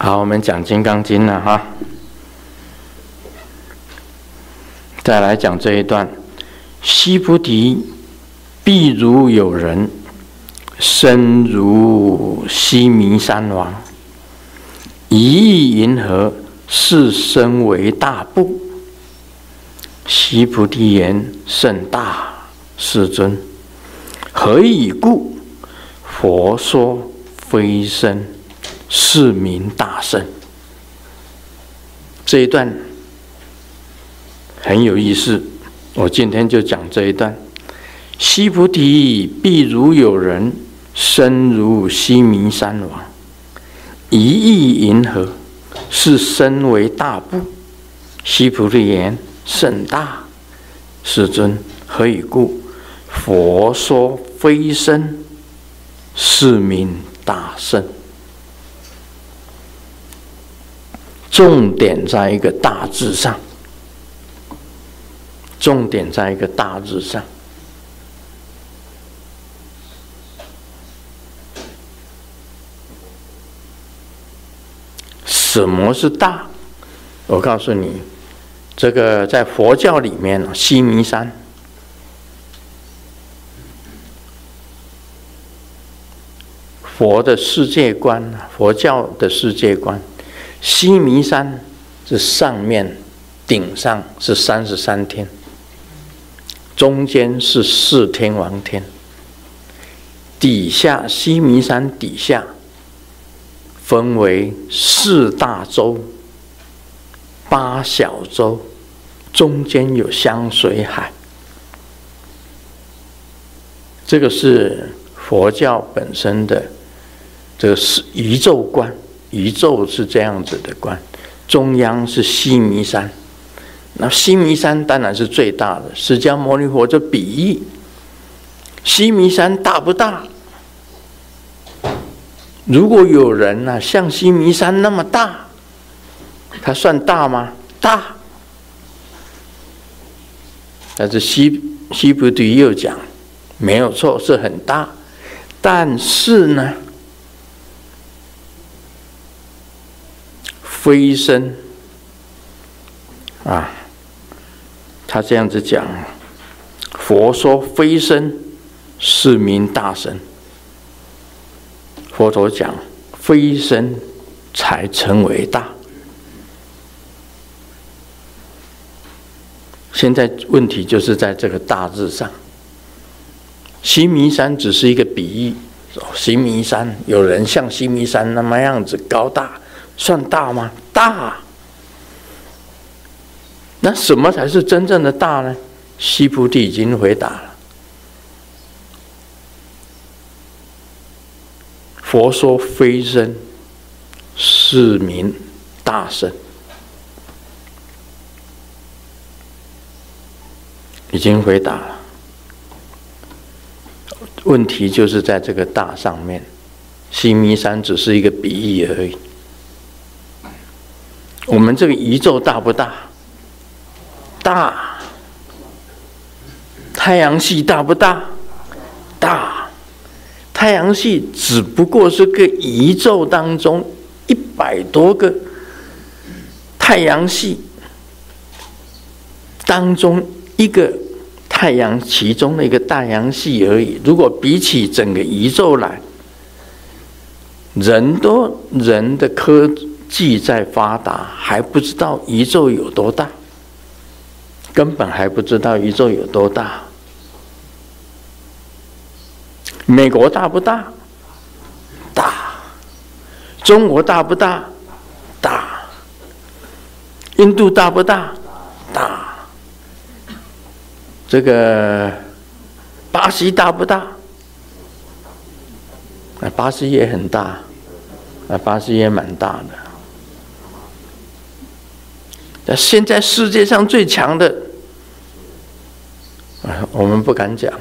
好，我们讲《金刚经》了哈。再来讲这一段：须菩提，譬如有人身如须弥山王，一亿银河，是身为大部。须菩提言：甚大，世尊。何以故？佛说非身。是名大圣。这一段很有意思，我今天就讲这一段。须菩提，譬如有人身如须弥山王，一亿银河，是身为大部。须菩提言：甚大，世尊。何以故？佛说非身，是名大圣。重点在一个“大”字上，重点在一个“大”字上。什么是大？我告诉你，这个在佛教里面，须弥山，佛的世界观，佛教的世界观。西弥山这上面顶上是三十三天，中间是四天王天，底下西弥山底下分为四大洲、八小洲，中间有香水海。这个是佛教本身的这个是宇宙观。宇宙是这样子的观，中央是须弥山，那须弥山当然是最大的。释迦牟尼佛就比喻，须弥山大不大？如果有人呢、啊，像须弥山那么大，他算大吗？大。但是西西菩提又讲，没有错，是很大，但是呢？飞身啊，他这样子讲，佛说飞身，是名大神。佛陀讲飞身才称为大。现在问题就是在这个“大”字上，须弥山只是一个比喻。须弥山有人像须弥山那么样子高大。算大吗？大。那什么才是真正的大呢？西菩提已经回答了。佛说非身，是名大圣。已经回答了。问题就是在这个大上面，须弥山只是一个比喻而已。我们这个宇宙大不大？大。太阳系大不大？大。太阳系只不过是个宇宙当中一百多个太阳系当中一个太阳其中的一个太阳系而已。如果比起整个宇宙来，人多人的科。技在发达，还不知道宇宙有多大，根本还不知道宇宙有多大。美国大不大？大。中国大不大？大。印度大不大？大。这个巴西大不大？啊，巴西也很大，啊，巴西也蛮大的。现在世界上最强的，我们不敢讲，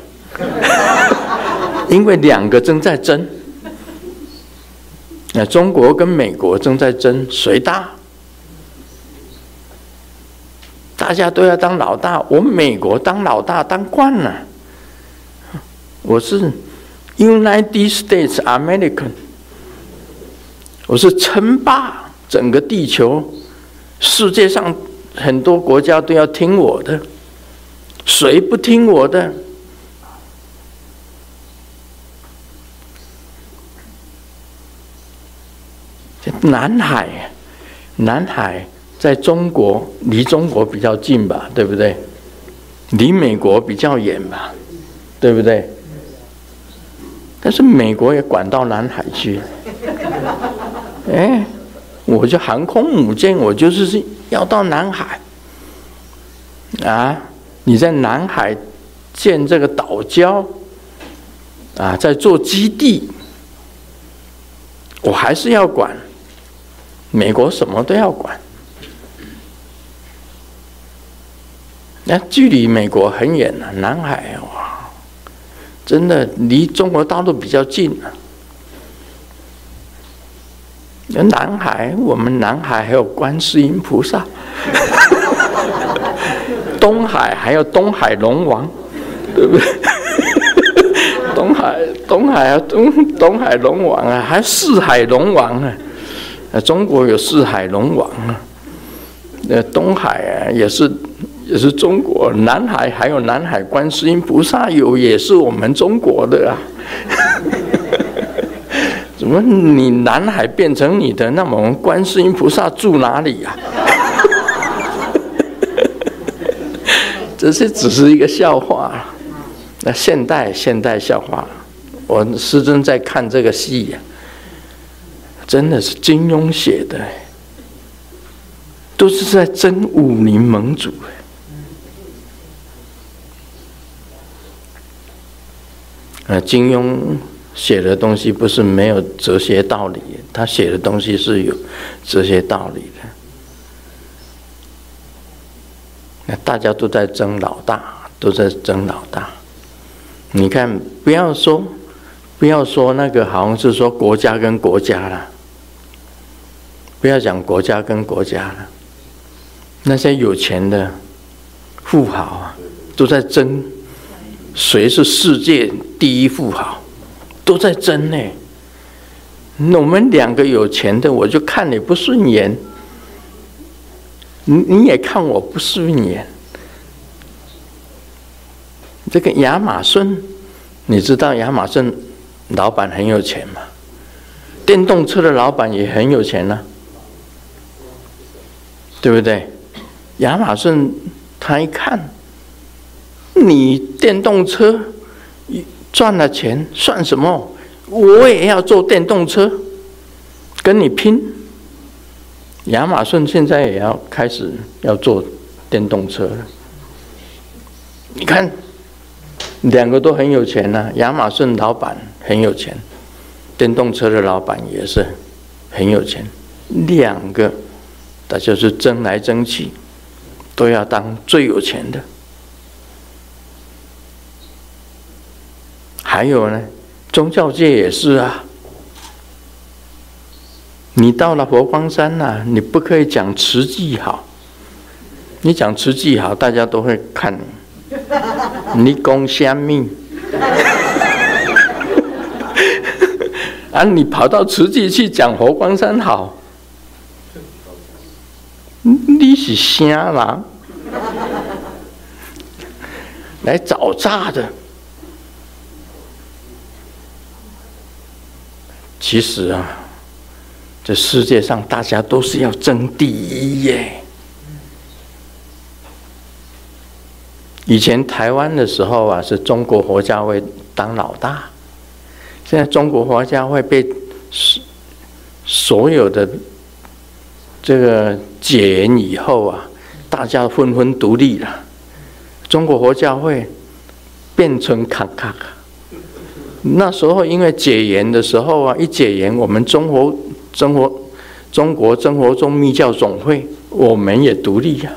因为两个正在争。那中国跟美国正在争谁大？大家都要当老大，我美国当老大当惯了。我是 United States American，我是称霸。整个地球，世界上很多国家都要听我的，谁不听我的？南海，南海在中国，离中国比较近吧，对不对？离美国比较远吧，对不对？但是美国也管到南海去，哎，我就航空母舰，我就是是要到南海，啊，你在南海建这个岛礁，啊，在做基地，我还是要管。美国什么都要管，那距离美国很远了，南海哇，真的离中国大陆比较近啊。南海，我们南海还有观世音菩萨，东海还有东海龙王，对不对？东海，东海啊，东东海龙王啊，还四海龙王啊。中国有四海龙王啊，那东海啊也是也是中国，南海还有南海观世音菩萨有也是我们中国的啊，怎么你南海变成你的，那么我们观世音菩萨住哪里呀？这是只是一个笑话，那现代现代笑话，我师尊在看这个戏呀。真的是金庸写的，都是在争武林盟主。呃，金庸写的东西不是没有哲学道理，他写的东西是有哲学道理的。那大家都在争老大，都在争老大。你看，不要说，不要说那个，好像是说国家跟国家了。不要讲国家跟国家了，那些有钱的富豪啊，都在争谁是世界第一富豪，都在争呢。我们两个有钱的，我就看你不顺眼，你你也看我不顺眼。这个亚马逊，你知道亚马逊老板很有钱吗？电动车的老板也很有钱呢。对不对？亚马逊他一看，你电动车赚了钱算什么？我也要做电动车，跟你拼。亚马逊现在也要开始要做电动车了。你看，两个都很有钱呐、亚马逊老板很有钱，电动车的老板也是很有钱，两个。那就是争来争去，都要当最有钱的。还有呢，宗教界也是啊。你到了佛光山呐、你不可以讲慈济好，你讲慈济好，大家都会看你。你讲虾米？啊，你跑到慈济去讲佛光山好。你是啥人？来找炸的。其实啊，这世界上大家都是要争第一耶。以前台湾的时候啊，是中国佛教会当老大。现在中国佛教会被所所有的。这个解严以后啊，大家纷纷独立了。中国佛教会变成卡卡。那时候因为解严的时候啊，一解严，我们中国中国中国中国中密教总会，我们也独立呀。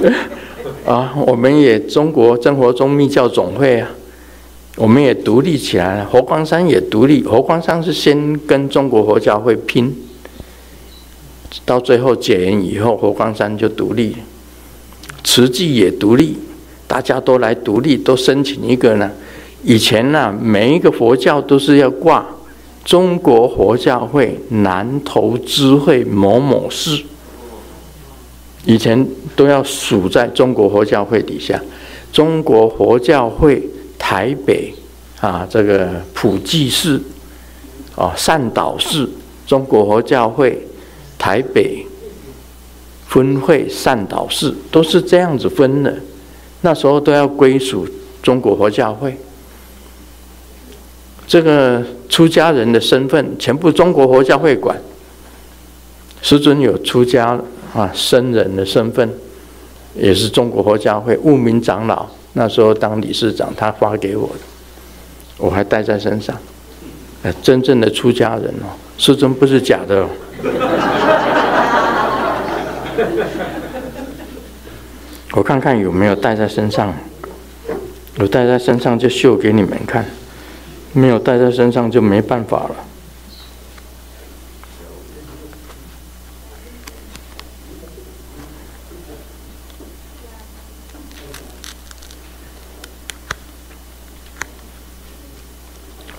啊，我们也中国真佛宗密教总会啊，我们也独立起来了。佛光山也独立，佛光山是先跟中国佛教会拼。到最后解严以后，佛光山就独立，慈济也独立，大家都来独立，都申请一个呢。以前呢，每一个佛教都是要挂中国佛教会南投支会某某寺，以前都要属在中国佛教会底下。中国佛教会台北啊，这个普济寺，哦，善导寺，中国佛教会台北分会善导寺都是这样子分的。那时候都要归属中国佛教会。这个出家人的身份全部中国佛教会管。师尊有出家啊僧人的身份，也是中国佛教会悟明长老那时候当理事长，他发给我的，我还带在身上。真正的出家人哦，师尊不是假的哦。我看看有没有带在身上，有带在身上就秀给你们看。没有带在身上就没办法了。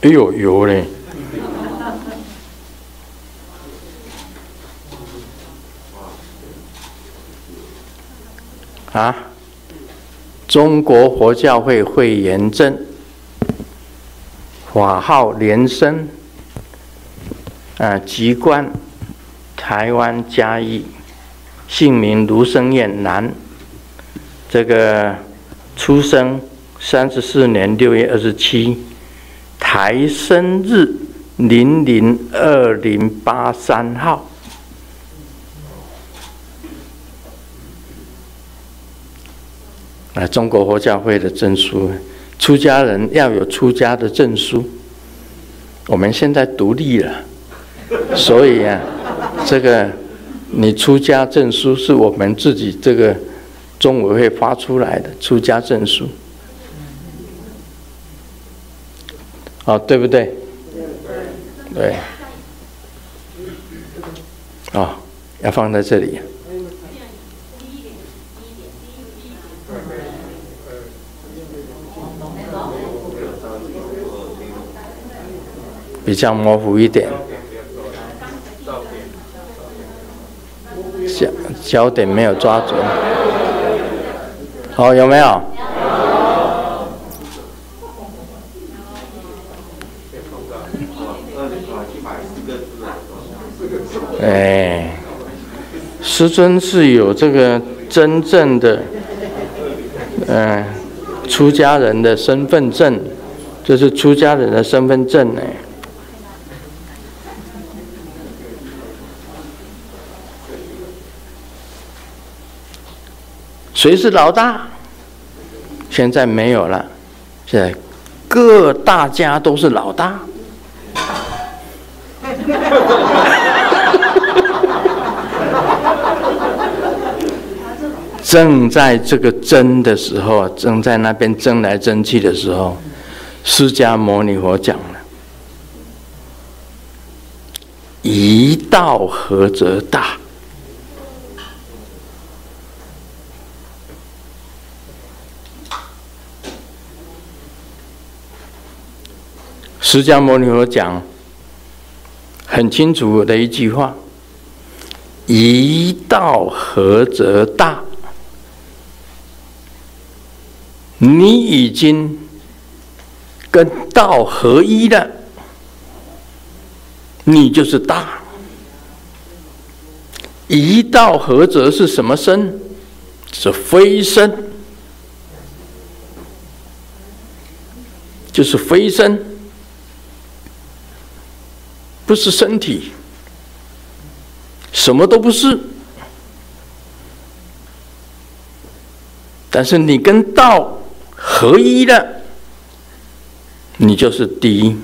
哎呦，有嘞！啊，中国佛教会会员证。法号莲生，啊，籍贯台湾嘉义，姓名卢生燕，男，这个出生三十四年六月二十七，台生日零零二零八三号，啊，中国佛教会的证书。出家人要有出家的证书。我们现在独立了，所以啊，这个你出家证书是我们自己这个中委会发出来的出家证书。哦，对不对？对。哦，要放在这里。比较模糊一点，焦焦点没有抓准。好，有没有？哎，师尊是有这个真正的，嗯，出家人的身份证，这是出家人的身份证呢。谁是老大？现在没有了，现在各大家都是老大。正在这个争的时候，正在那边争来争去的时候，释迦牟尼佛讲了：“一道合则大。”释迦牟尼佛讲很清楚的一句话：“一道合则大。”你已经跟道合一了，你就是大。一道合则是什么身？是非身，就是非身。不是身体，什么都不是。但是你跟道合一了，你就是第一。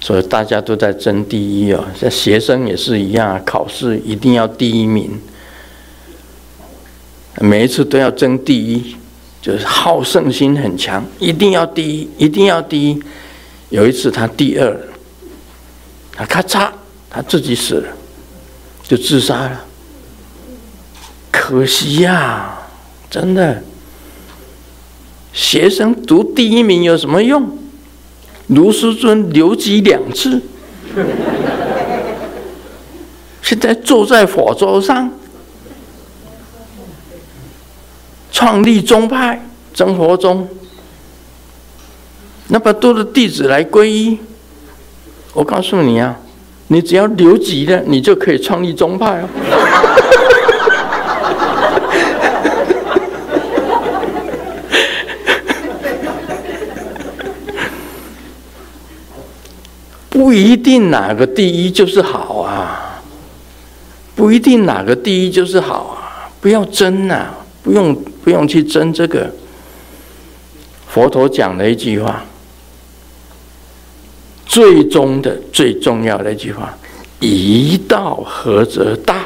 所以大家都在争第一哦，像学生也是一样，考试一定要第一名，每一次都要争第一。就是好胜心很强，一定要第一，一定要第一。有一次他第二，他咔嚓，他自己死了，就自杀了。可惜呀，真的。学生读第一名有什么用？卢师尊留级两次，现在坐在火桌上，创立宗派，真佛宗，那么多的弟子来皈依。我告诉你啊，你只要留级了，你就可以创立宗派哦。不一定哪个第一就是好啊，不一定哪个第一就是好啊，不要争呐，不用不用去争这个。佛陀讲了一句话。最终的最重要的一句话：“一道合则大。”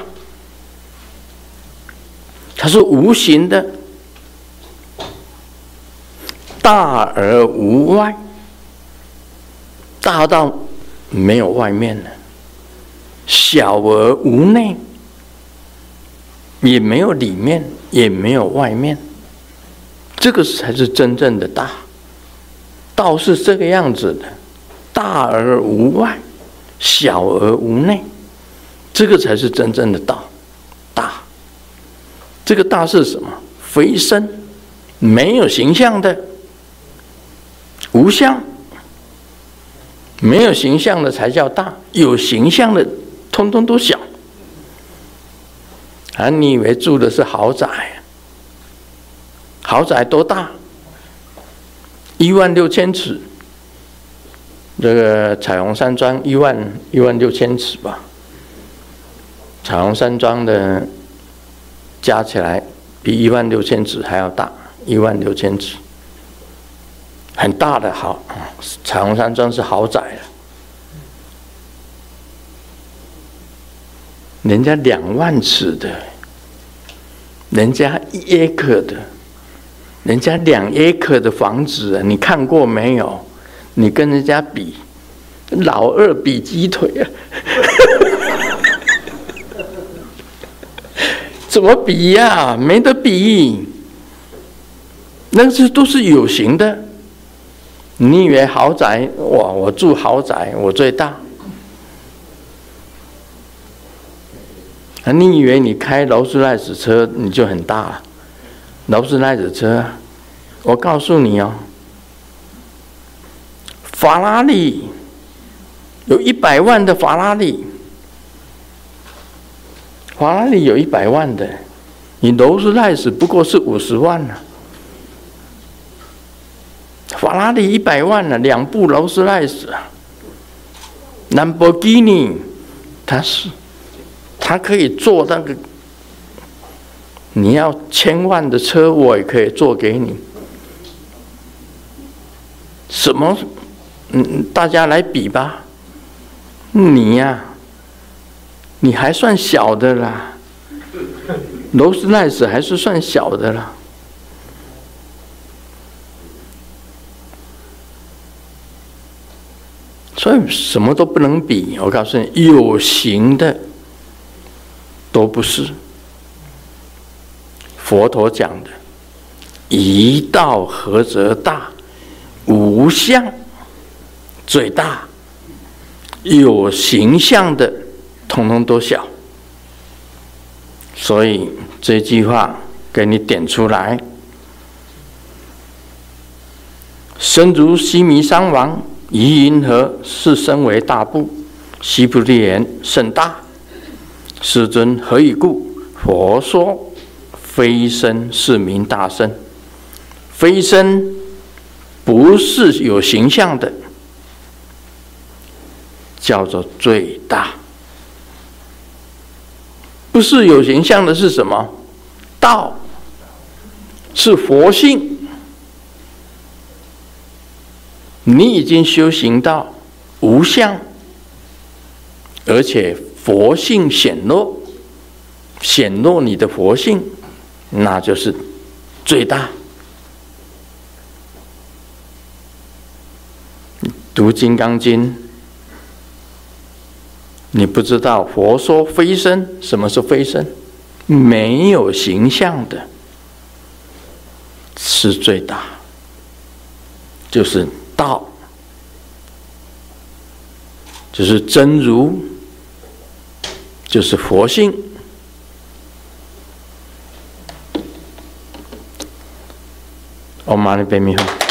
它是无形的，大而无外，大到没有外面了；小而无内，也没有里面，也没有外面。这个才是真正的大。道是这个样子的。大而无外，小而无内，这个才是真正的道。大，这个大是什么？非身，没有形象的，无相，没有形象的才叫大，有形象的通通都小。啊，你以为住的是豪宅？豪宅多大？一万六千尺。这个彩虹山庄一万一万六千尺吧，彩虹山庄的加起来比一万六千尺还要大，一万六千尺，很大的豪，彩虹山庄是豪宅了，人家两万尺的，人家一 acre 的，人家两 acre 的房子，你看过没有？你跟人家比，老二比鸡腿啊！怎么比呀、没得比。那些都是有形的。你以为豪宅哇？我住豪宅，我最大。啊，你以为你开劳斯莱斯车你就很大？劳斯莱斯车，我告诉你哦。法拉利有一百万的法拉利，法拉利有一百万的，你劳斯莱斯不过是五十万呢。法拉利一百万呢，两部劳斯莱斯啊，兰博基尼，它是，他可以做那个，你要千万的车，我也可以做给你，什么？嗯，大家来比吧。你呀、你还算小的啦，劳斯莱斯还是算小的啦。所以什么都不能比。我告诉你，有形的都不是。佛陀讲的，一道合则大，无相。最大有形象的，统统都小。所以这句话给你点出来：身如须弥山王，于云何是身为大部？须菩提言：甚大。世尊何以故？佛说非身是名大身，非身不是有形象的。叫做最大，不是有形象的，是什么？道是佛性，你已经修行到无相，而且佛性显露，显露你的佛性，那就是最大。读《金刚经》。你不知道佛说非身，什么是非身？没有形象的，是最大。就是道，就是真如，就是佛性。唵嘛呢叭咪吽。